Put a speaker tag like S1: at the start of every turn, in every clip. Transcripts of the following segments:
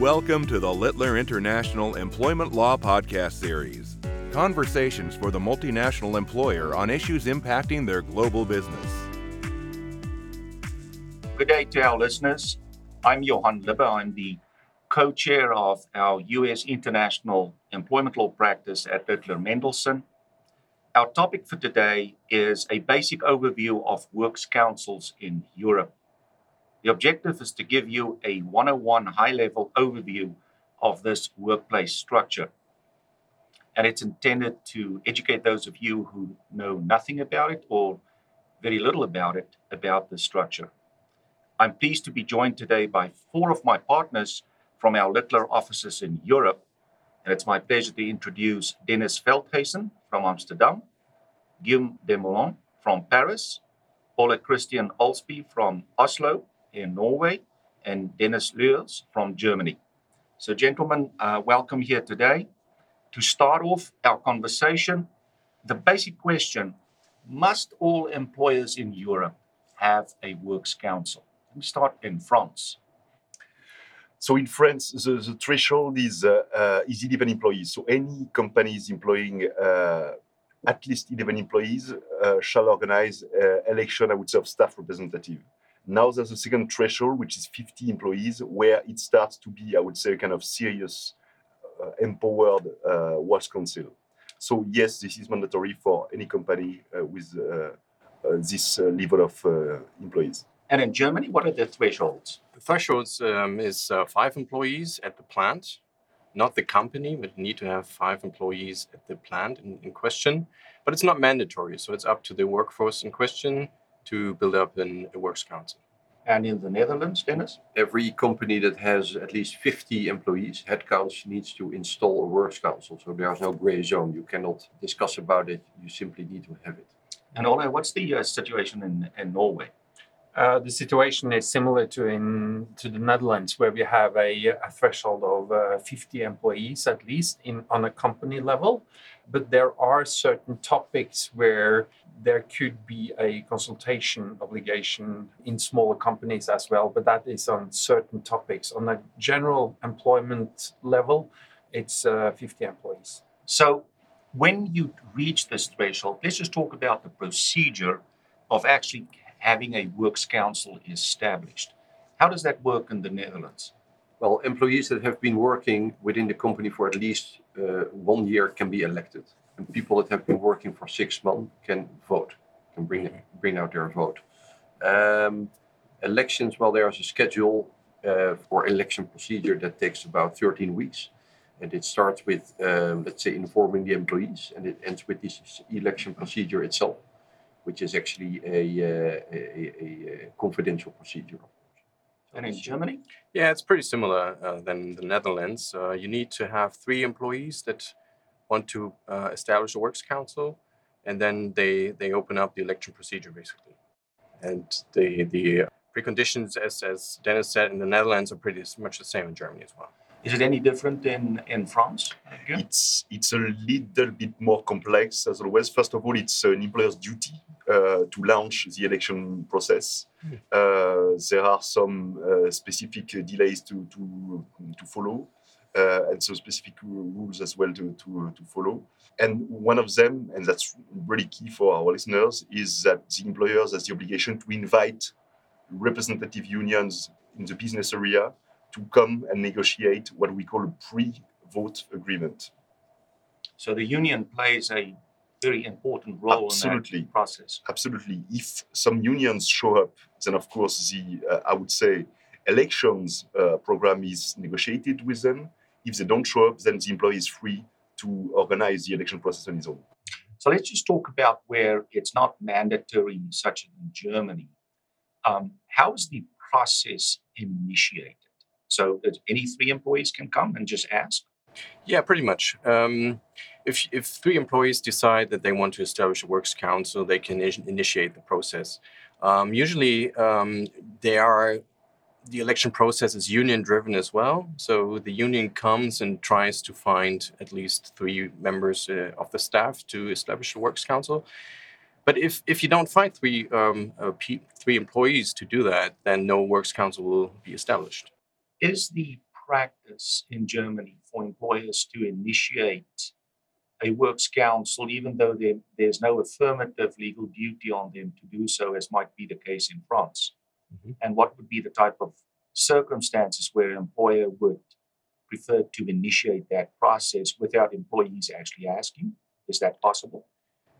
S1: Welcome to the Littler International Employment Law Podcast Series. Conversations for the multinational employer on issues impacting their global business.
S2: Good day to our listeners. I'm Johan Lubbe. I'm the co chair of our U.S. International Employment Law practice at Littler Mendelson. Our topic for today is a basic overview of works councils in Europe. The objective is to give you a 101 high level overview of this workplace structure. And it's intended to educate those of you who know nothing about it or very little about it about the structure. I'm pleased to be joined today by four of my partners from our Littler offices in Europe. And it's my pleasure to introduce Dennis Veldhuizen from Amsterdam, Guillaume Desmoulin from Paris, Ole Christian Olsby from Oslo, in Norway, and Dennis Lewis from Germany. So, gentlemen, uh, welcome here today. To start off our conversation, the basic question must all employers in Europe have a works council? Let me start in France.
S3: So in France, the, the threshold is uh, uh, is 11 employees. So any company is employing uh, at least 11 employees uh, shall organize uh, election, I would say, of staff representative. Now there's a second threshold, which is 50 employees, where it starts to be, I would say, a kind of serious, uh, empowered uh, works council. So yes, this is mandatory for any company uh, with uh, uh, this uh, level of employees.
S2: And in Germany, what are the thresholds?
S4: The thresholds um, is five employees at the plant, not the company, but you need to have five employees at the plant in, in question. But it's not mandatory, so it's up to the workforce in question to build up an, a works council.
S2: And in the Netherlands, Dennis?
S5: Every company that has at least 50 employees, headcounts, needs to install a works council. So there's no gray zone. You cannot discuss about it. You simply need to have it.
S2: And Ole, what's the uh, situation in, in Norway?
S6: Uh, the situation is similar to in to the Netherlands, where we have a, a threshold of uh, 50 employees at least in on a company level. But there are certain topics where there could be a consultation obligation in smaller companies as well, but that is on certain topics. On a general employment level, it's uh, 50 employees.
S2: So, when you reach this threshold, let's just talk about the procedure of actually having a works council established. How does that work in the Netherlands?
S5: Well, employees that have been working within the company for at least one year can be elected, and people that have been working for six months can vote, can bring bring out their vote. Um, elections, well, there's a schedule uh, for election procedure that takes about 13 weeks, and it starts with, um, let's say, informing the employees, and it ends with this election procedure itself which is actually a, uh, a, a confidential procedure.
S2: And in Germany?
S4: Yeah, it's pretty similar uh, than the Netherlands. Uh, you need to have three employees that want to uh, establish a works council, and then they, they open up the election procedure basically. And the, the preconditions, as, as Dennis said, in the Netherlands are pretty much the same in Germany as well.
S2: Is it any different in, in France?
S3: It's it's a little bit more complex as always. First of all, it's an employer's duty uh, to launch the election process. Mm. Uh, there are some uh, specific delays to to, to follow, uh, and so specific rules as well to, to to follow. And one of them, and that's really key for our listeners, is that the employers has the obligation to invite representative unions in the business area to come and negotiate what we call a pre-vote agreement.
S2: So the union plays a very important role
S3: Absolutely.
S2: in that process.
S3: Absolutely. If some unions show up, then of course the uh, I would say elections uh, program is negotiated with them. If they don't show up, then the employee is free to organize the election process on his own.
S2: So let's just talk about where it's not mandatory, such as in Germany. Um, how is the process initiated? So that any three employees can come and just ask.
S4: Yeah, pretty much. Um, if if three employees decide that they want to establish a works council, they can initiate the process. Um, usually, um, they are the election process is union driven as well. So the union comes and tries to find at least three members uh, of the staff to establish a works council. But if, if you don't find three um, uh, three employees to do that, then no works council will be established
S2: is the practice in Germany for employers to initiate a works council, even though there, there's no affirmative legal duty on them to do so, as might be the case in France? Mm-hmm. And what would be the type of circumstances where an employer would prefer to initiate that process without employees actually asking? Is that possible?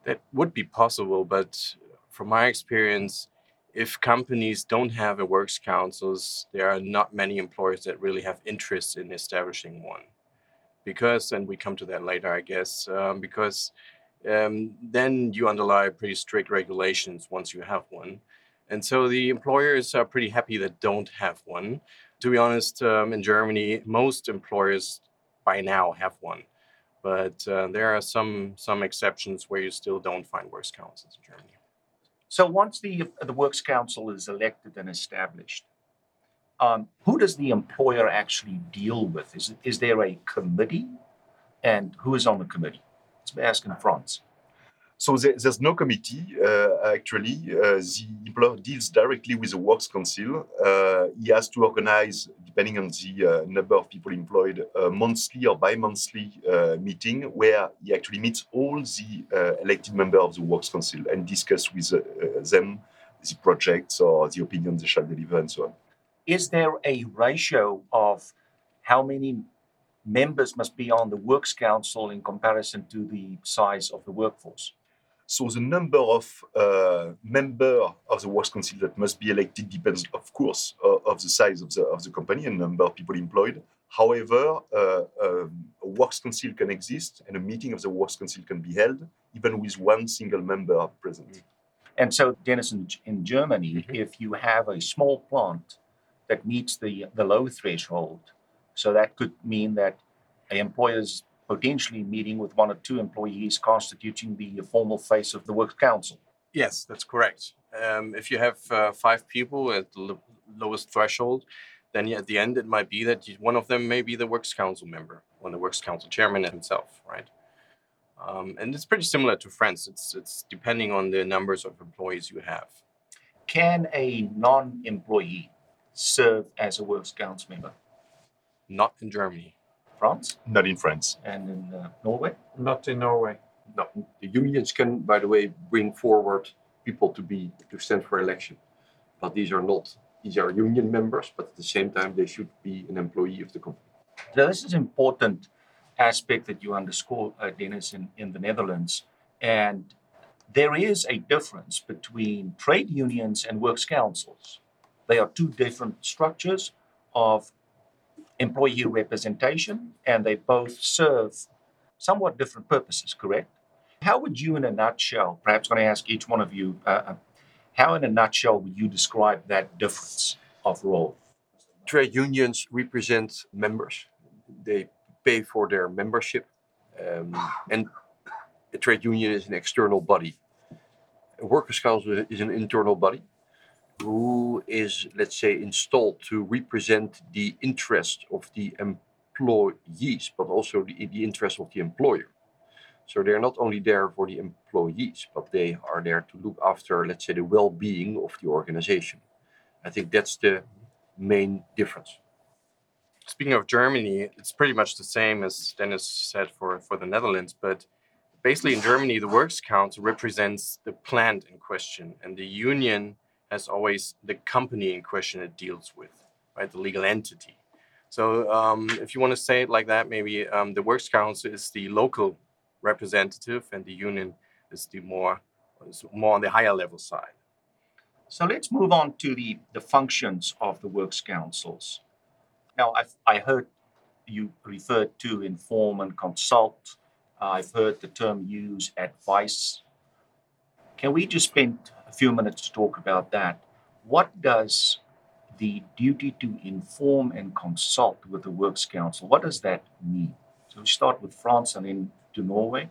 S4: That would be possible, but from my experience, if companies don't have a works councils, there are not many employers that really have interest in establishing one. Because, and we come to that later, I guess, um, because um, then you underlie pretty strict regulations once you have one. And so the employers are pretty happy that don't have one. To be honest, um, in Germany, most employers by now have one. But uh, there are some some exceptions where you still don't find works councils in Germany.
S2: So once the the works council is elected and established, um, who does the employer actually deal with? Is is there a committee, and who is on the committee? Let's ask in France.
S3: So there, there's no committee uh, actually. Uh, the employer deals directly with the works council. Uh, he has to organize, depending on the number of people employed, a monthly or bi-monthly meeting where he actually meets all the elected members of the works council and discuss with them the projects or the opinions they shall deliver and so on.
S2: Is there a ratio of how many members must be on the works council in comparison to the size of the workforce?
S3: So the number of uh, member of the works council that must be elected depends, of course, uh, of the size of the of the company and number of people employed. However, uh, um, a works council can exist, and a meeting of the works council can be held even with one single member present.
S2: And so, Dennis, in, in Germany, mm-hmm. if you have a small plant that meets the the low threshold, so that could mean that employer's potentially meeting with one or two employees constituting the formal face of the works council.
S4: Yes, that's correct. Um, if you have uh, five people at the l- lowest threshold, then at the end it might be that one of them may be the works council member or the works council chairman himself, right? Um, and it's pretty similar to France. It's it's depending on the numbers of employees you have.
S2: Can a non-employee serve as a works council member?
S4: Not in Germany.
S2: France?
S3: Not in France.
S2: And in uh, Norway?
S6: Not in Norway.
S5: No. The unions can, by the way, bring forward people to be to stand for election, but these are not. These are union members, but at the same time, they should be an employee of the company.
S2: So this is an important aspect that you underscore, uh, Dennis, in, in the Netherlands. And there is a difference between trade unions and works councils. They are two different structures of employee representation, and they both serve somewhat different purposes, correct? How would you, in a nutshell, perhaps going to ask each one of you, uh, uh, how in a nutshell would you describe that difference of role?
S5: Trade unions represent members, they pay for their membership, um, and a trade union is an external body. A workers' council is an internal body who is, let's say, installed to represent the interest of the employees, but also the, the interest of the employer. So they're not only there for the employees, but they are there to look after, let's say, the well being of the organization. I think that's the main difference.
S4: Speaking of Germany, it's pretty much the same as Dennis said for, for the Netherlands, but basically in Germany, the Works Council represents the plant in question, and the union as always the company in question it deals with, right? The legal entity. So um, if you want to say it like that, maybe um, the Works Council is the local representative and the union is the more, is more on the higher level side.
S2: So let's move on to the, the functions of the Works Councils. Now, I've, I heard you referred to inform and consult. Uh, I've heard the term use advice. Can we just spend a few minutes to talk about that. What does the duty to inform and consult with the Works Council, what does that mean? So we start with France and then to Norway.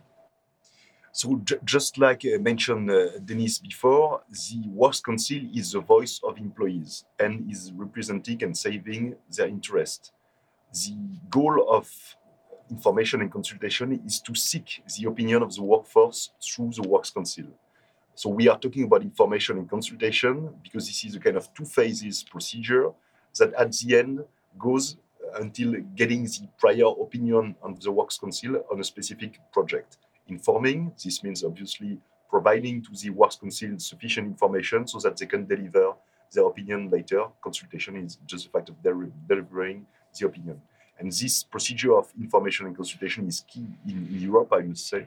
S3: So j- just like I mentioned uh, Dennis before, the Works Council is the voice of employees and is representing and saving their interest. The goal of information and consultation is to seek the opinion of the workforce through the Works Council. So we are talking about information and consultation because this is a kind of two phases procedure that at the end goes until getting the prior opinion of the Works Council on a specific project. Informing, this means obviously providing to the Works Council sufficient information so that they can deliver their opinion later. Consultation is just the fact of delivering the opinion. And this procedure of information and consultation is key in, in Europe, I would say,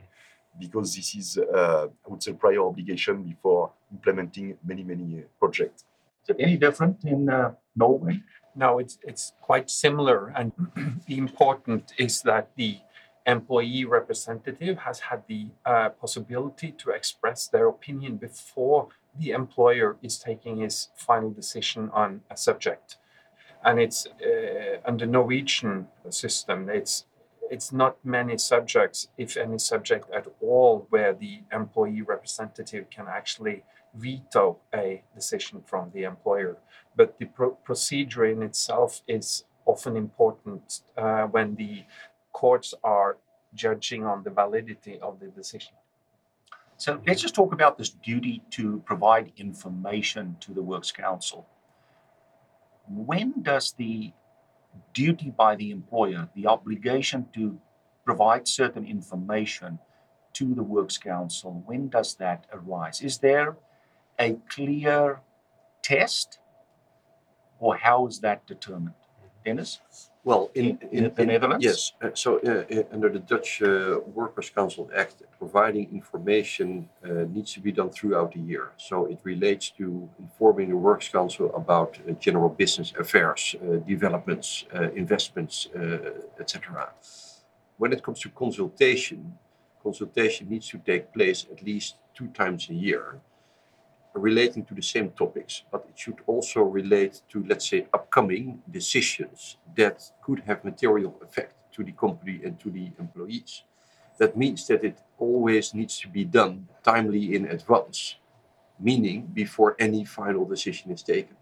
S3: because this is, uh, I would say, prior obligation before implementing many, many uh, projects.
S2: Is it any different in uh, Norway?
S6: No, it's it's quite similar, and the important is that the employee representative has had the uh, possibility to express their opinion before the employer is taking his final decision on a subject. And it's uh, under Norwegian system, it's it's not many subjects, if any subject at all, where the employee representative can actually veto a decision from the employer. But the pro- procedure in itself is often important uh, when the courts are judging on the validity of the decision.
S2: So let's just talk about this duty to provide information to the Works Council. When does the duty by the employer, the obligation to provide certain information to the Works Council, when does that arise? Is there a clear test or how is that determined? Dennis?
S5: Well, in,
S2: in, in the Netherlands?
S5: Yes. Uh, so, uh, uh, under the Dutch uh, Workers' Council Act, providing information uh, needs to be done throughout the year. So, it relates to informing the Works Council about uh, general business affairs, developments, investments, etc. When it comes to consultation, consultation needs to take place at least two times a year relating to the same topics, but it should also relate to, let's say, upcoming decisions that could have material effect to the company and to the employees. That means that it always needs to be done timely in advance, meaning before any final decision is taken.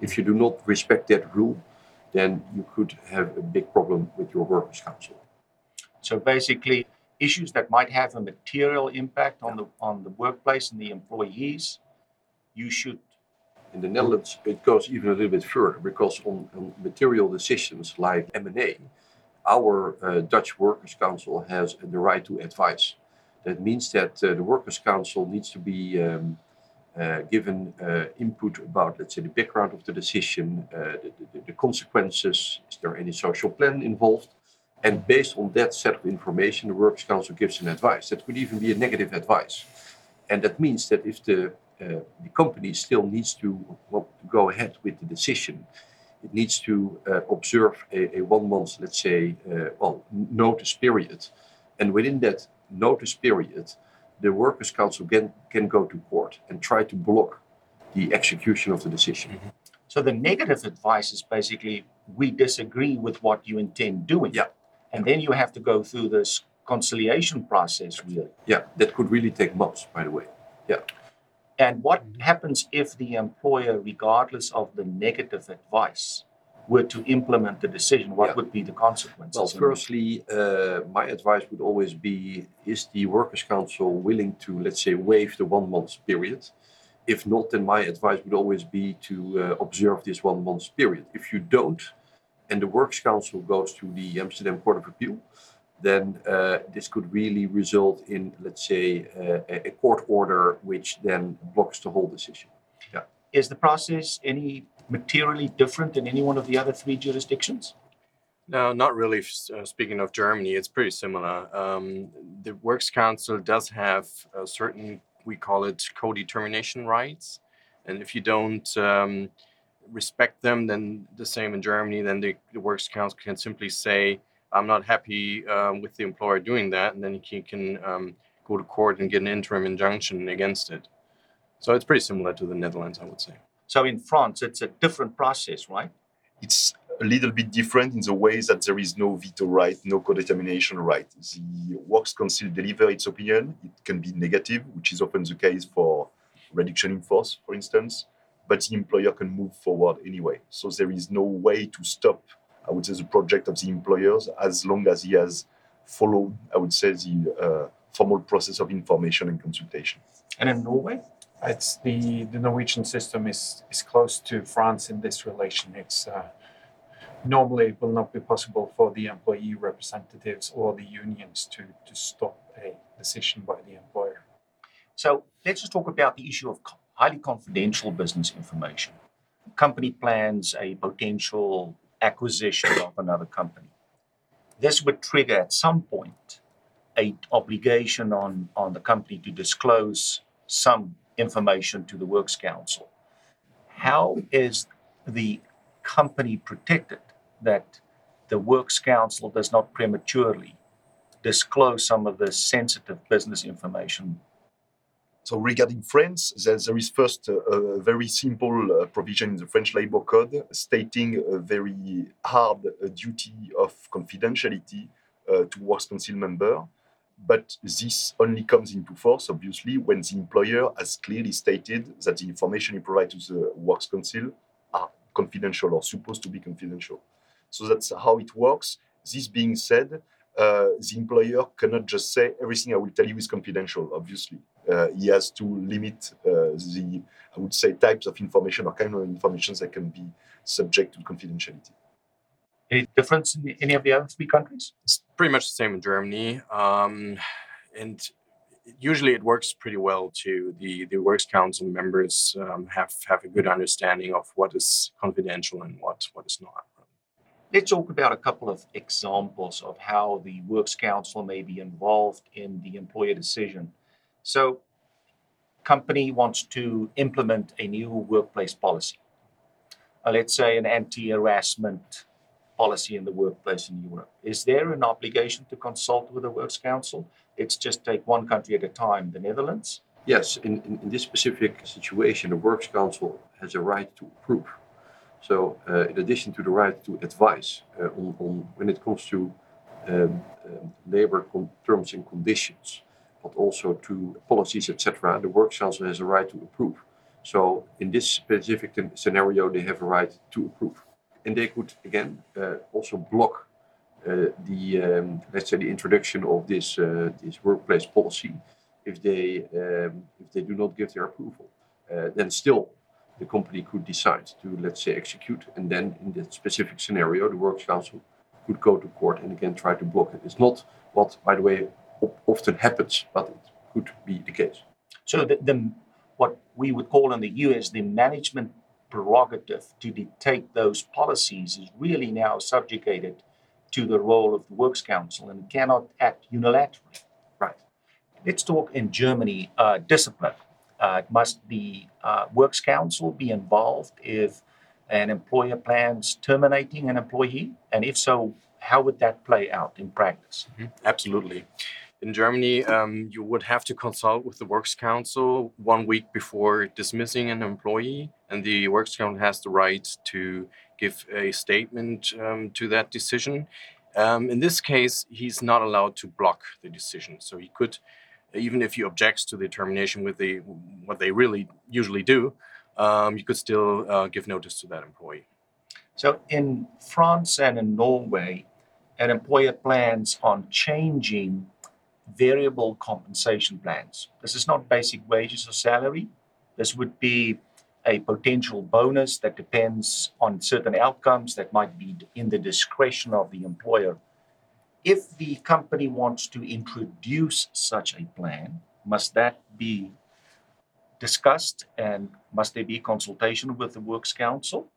S5: If you do not respect that rule, then you could have a big problem with your workers' council.
S2: So basically, issues that might have a material impact on the on the workplace and the employees you should.
S5: In the Netherlands, it goes even a little bit further because on, on material decisions like M&A, our uh, Dutch Workers' Council has the right to advise. That means that uh, the Workers' Council needs to be um, uh, given uh, input about, let's say, the background of the decision, uh, the, the, the, consequences, is there any social plan involved? And based on that set of information, the Workers' Council gives an advice. That could even be a negative advice. And that means that if the uh, the company still needs to, well, to go ahead with the decision. It needs to uh, observe a, a, one month, let's say, uh, well, notice period. And within that notice period, the Workers' Council can, can go to court and try to block the execution of the decision. Mm-hmm.
S2: So the negative advice is basically we disagree with what you intend doing.
S5: Yeah.
S2: And then you have to go through this conciliation process, really.
S5: Yeah, that could really take months, by the way. Yeah.
S2: And what happens if the employer, regardless of the negative advice, were to implement the decision? What yeah. would be the consequences?
S5: Well, firstly, uh, my advice would always be is the Workers' Council willing to, let's say, waive the one month period? If not, then my advice would always be to uh, observe this one month period. If you don't, and the Works Council goes to the Amsterdam Court of Appeal, then uh, this could really result in, let's say, uh, a court order which then blocks the whole decision.
S2: Yeah. Is the process any materially different in any one of the other three jurisdictions?
S4: No, not really. Uh, speaking of Germany, it's pretty similar. Um, the Works Council does have a certain, we call it co-determination rights, and if you don't um, respect them, then the same in Germany, then the, the Works Council can simply say, I'm not happy um, with the employer doing that, and then he can um, go to court and get an interim injunction against it. So it's pretty similar to the Netherlands, I would say.
S2: So in France, it's a different process, right?
S3: It's a little bit different in the way that there is no veto right, no co-determination right. The Works Council deliver its opinion. It can be negative, which is often the case for reduction in force, for instance, but the employer can move forward anyway. So there is no way to stop I would say, the project of the employers as long as he has followed, I would say, the uh, formal process of information and consultation.
S2: And in Norway?
S6: It's the, the Norwegian system is, is close to France in this relation. It's uh, normally it will not be possible for the employee representatives or the unions to, to stop a decision by the employer.
S2: So let's just talk about the issue of highly confidential business information. Company plans a potential acquisition of another company. This would trigger at some point a obligation on, on the company to disclose some information to the Works Council. How is the company protected that the Works Council does not prematurely disclose some of the sensitive business information
S3: so regarding France, there, there is first a, a very simple uh, provision in the French Labor Code stating a very hard uh, duty of confidentiality uh, Council member. But this only comes into force, obviously, when the employer has clearly stated that the information he provides to the Works Council are confidential or supposed to be confidential. So that's how it works. This being said, uh, the employer cannot just say everything I will tell you is confidential, obviously uh, he has to limit uh, the, I would say, types of information or kind of information that can be subject to confidentiality.
S2: Any difference in any of the other three countries?
S4: It's pretty much the same in Germany. Um, and usually it works pretty well too. The, the Works Council members um, have, have a good understanding of what is confidential and what, what is not.
S2: Let's talk about a couple of examples of how the Works Council may be involved in the employer decision. So, company wants to implement a new workplace policy. Uh, let's say an anti-harassment policy in the workplace in Europe. Is there an obligation to consult with the Works Council? Let's just take one country at a time, the Netherlands.
S5: Yes, in, in, in this specific situation, the Works Council has a right to approve. So, uh, in addition to the right to advise uh, on, on, when it comes to um, um, labor terms and conditions, but also to policies, etc., the Works Council has a right to approve. So in this specific scenario, they have a right to approve, and they could again uh, also block uh, the um, let's say the introduction of this uh, this workplace policy if they um, if they do not give their approval. Uh, then still, the company could decide to let's say execute, and then in that specific scenario, the Works Council could go to court and again try to block it. It's not what, by the way, often happens, but it could be the case.
S2: So the, the what we would call in the US the management prerogative to dictate those policies is really now subjugated to the role of the Works Council and cannot act unilaterally.
S5: Right.
S2: Let's talk in Germany uh, discipline. Uh, must the uh, Works Council be involved if an employer plans terminating an employee? And if so, how would that play out in practice?
S4: Mm-hmm. Absolutely. In Germany, um, you would have to consult with the Works Council one week before dismissing an employee, and the Works Council has the right to give a statement um, to that decision. Um, in this case, he's not allowed to block the decision, so he could, even if you objects to the termination with the what they really usually do, um, you could still uh, give notice to that employee.
S2: So in France and in Norway, an employer plans on changing variable compensation plans. This is not basic wages or salary. This would be a potential bonus that depends on certain outcomes that might be in the discretion of the employer. If the company wants to introduce such a plan, must that be discussed and must there be consultation with the Works Council?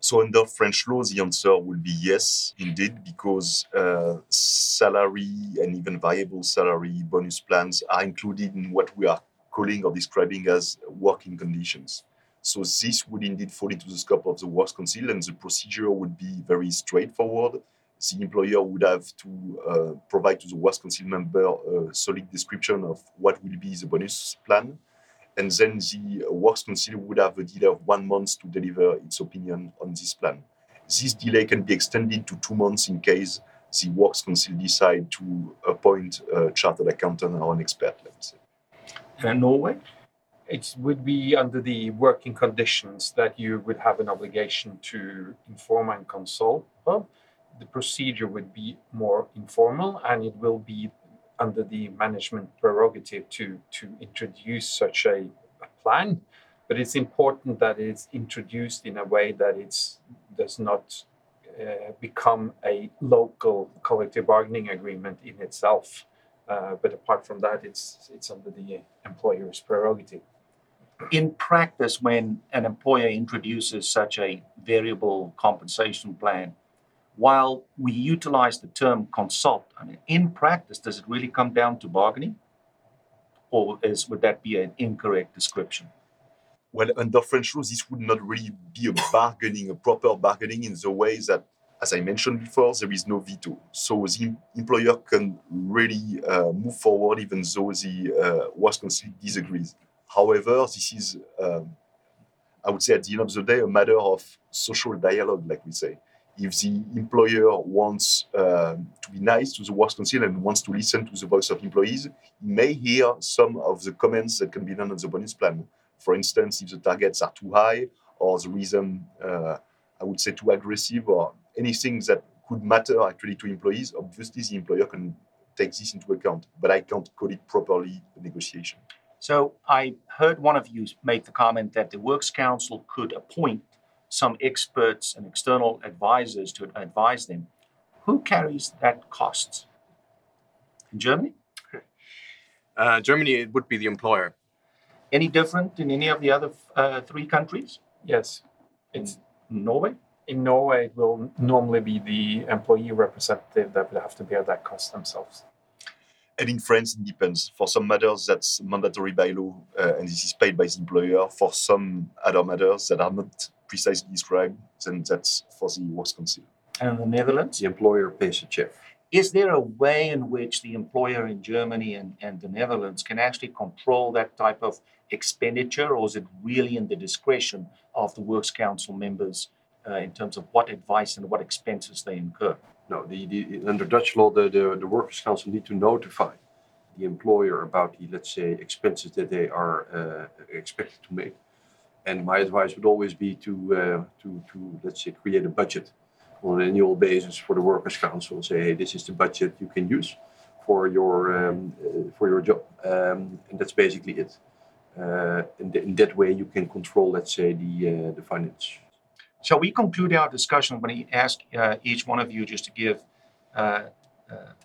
S3: So under French law, the answer will be yes, indeed, because uh, salary and even variable salary bonus plans are included in what we are calling or describing as working conditions. So this would indeed fall into the scope of the Works Council, and the procedure would be very straightforward. The employer would have to uh, provide to the Works Council member a solid description of what will be the bonus plan and then the Works Council would have a delay of one month to deliver its opinion on this plan. This delay can be extended to two months in case the Works Council decide to appoint a chartered accountant or an expert, let's say.
S2: And Norway?
S6: It would be under the working conditions that you would have an obligation to inform and consult. The procedure would be more informal and it will be under the management prerogative to, to introduce such a, a plan. But it's important that it's introduced in a way that it's does not uh, become a local collective bargaining agreement in itself. Uh, but apart from that, it's it's under the employer's prerogative.
S2: In practice, when an employer introduces such a variable compensation plan, while we utilize the term consult, I mean, in practice, does it really come down to bargaining? Or is, would that be an incorrect description?
S3: Well, under French law, this would not really be a bargaining, a proper bargaining in the way that, as I mentioned before, there is no veto. So the employer can really uh, move forward even though the uh, council disagrees. However, this is, um, I would say, at the end of the day, a matter of social dialogue, like we say if the employer wants uh, to be nice to the works council and wants to listen to the voice of employees, he may hear some of the comments that can be done on the bonus plan. For instance, if the targets are too high or the reason, uh, I would say, too aggressive or anything that could matter actually to employees, obviously the employer can take this into account. But I can't call it properly a negotiation.
S2: So I heard one of you make the comment that the Works Council could appoint some experts and external advisors to advise them. Who carries that cost? In Germany?
S4: Uh, Germany, it would be the employer.
S2: Any different in any of the other uh, three countries?
S6: Yes.
S2: It's Norway?
S6: In Norway, it will normally be the employee representative that will have to bear that cost themselves.
S3: And in France, it depends. For some matters, that's mandatory by law, uh, and this is paid by the employer. For some other matters that are not precisely described, then that's for the Works Council.
S2: And in the Netherlands?
S5: The employer pays the check.
S2: Is there a way in which the employer in Germany and, and the Netherlands can actually control that type of expenditure, or is it really in the discretion of the Works Council members uh, in terms of what advice and what expenses they incur?
S5: No, the, the, under Dutch law, the, the, the Workers' Council need to notify the employer about the, let's say, expenses that they are uh, expected to make. And my advice would always be to, uh, to, to, let's say, create a budget on an annual basis for the Workers' Council and say, hey, this is the budget you can use for your, um, uh, for your job. Um, and that's basically it. Uh, and in that way, you can control, let's say, the, uh, the finance.
S2: Shall we conclude our discussion? Going to ask uh, each one of you just to give uh,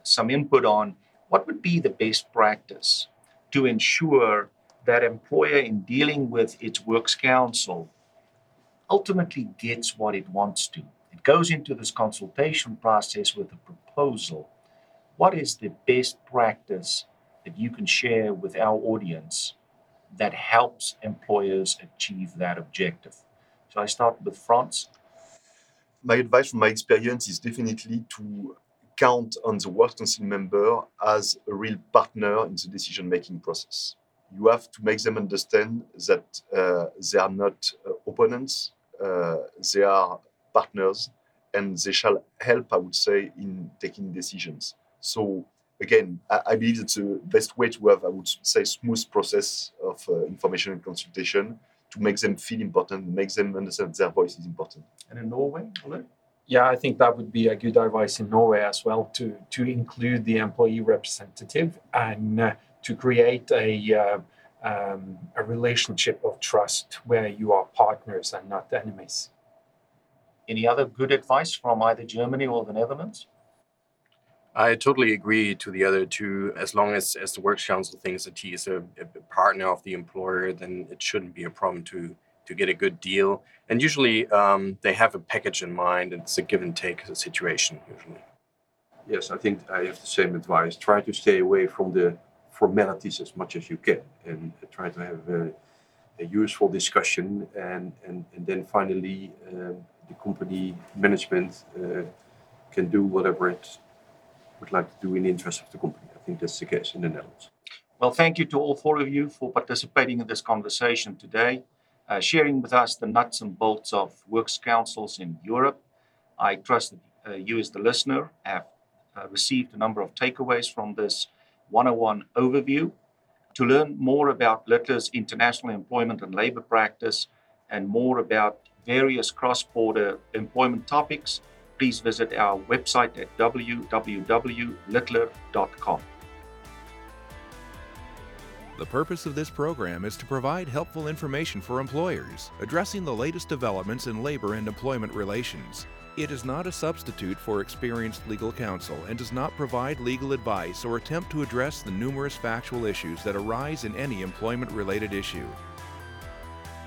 S2: some input on what would be the best practice to ensure that employer in dealing with its works council ultimately gets what it wants to. It goes into this consultation process with a proposal. What is the best practice that you can share with our audience that helps employers achieve that objective? Shall I start with France?
S3: My advice from my experience is definitely to count on the works council member as a real partner in the decision making process. You have to make them understand that uh, they are not uh, opponents, uh, they are partners, and they shall help, I would say, in taking decisions. So, again, I, I believe it's the best way to have, I would say, smooth process of uh, information and consultation to make them feel important, make them understand their voice is important.
S2: And in Norway, Ole?
S6: Yeah, I think that would be a good advice in Norway as well to to include the employee representative and uh, to create a uh, um, a relationship of trust where you are partners and not enemies.
S2: Any other good advice from either Germany or the Netherlands?
S4: I totally agree to the other two. As long as, as the Works Council thinks that he is a, a partner of the employer, then it shouldn't be a problem to to get a good deal. And usually um, they have a package in mind. It's a give and take situation usually.
S5: Yes, I think I have the same advice. Try to stay away from the formalities as much as you can and try to have a, a useful discussion. And, and, and then finally, um, the company management uh, can do whatever it would like to do in the interest of the company. I think that's the case in the Netherlands.
S2: Well, thank you to all four of you for participating in this conversation today, uh, sharing with us the nuts and bolts of works councils in Europe. I trust that uh, you, as the listener, have uh, received a number of takeaways from this 101 overview. To learn more about Littler's international employment and labor practice and more about various cross border employment topics, please visit our website at www.littler.com.
S1: The purpose of this program is to provide helpful information for employers, addressing the latest developments in labor and employment relations. It is not a substitute for experienced legal counsel and does not provide legal advice or attempt to address the numerous factual issues that arise in any employment related issue.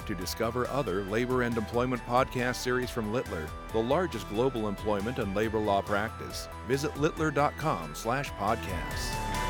S1: To discover other labor and employment podcast series from Littler, the largest global employment and labor law practice, visit littler.com/podcasts.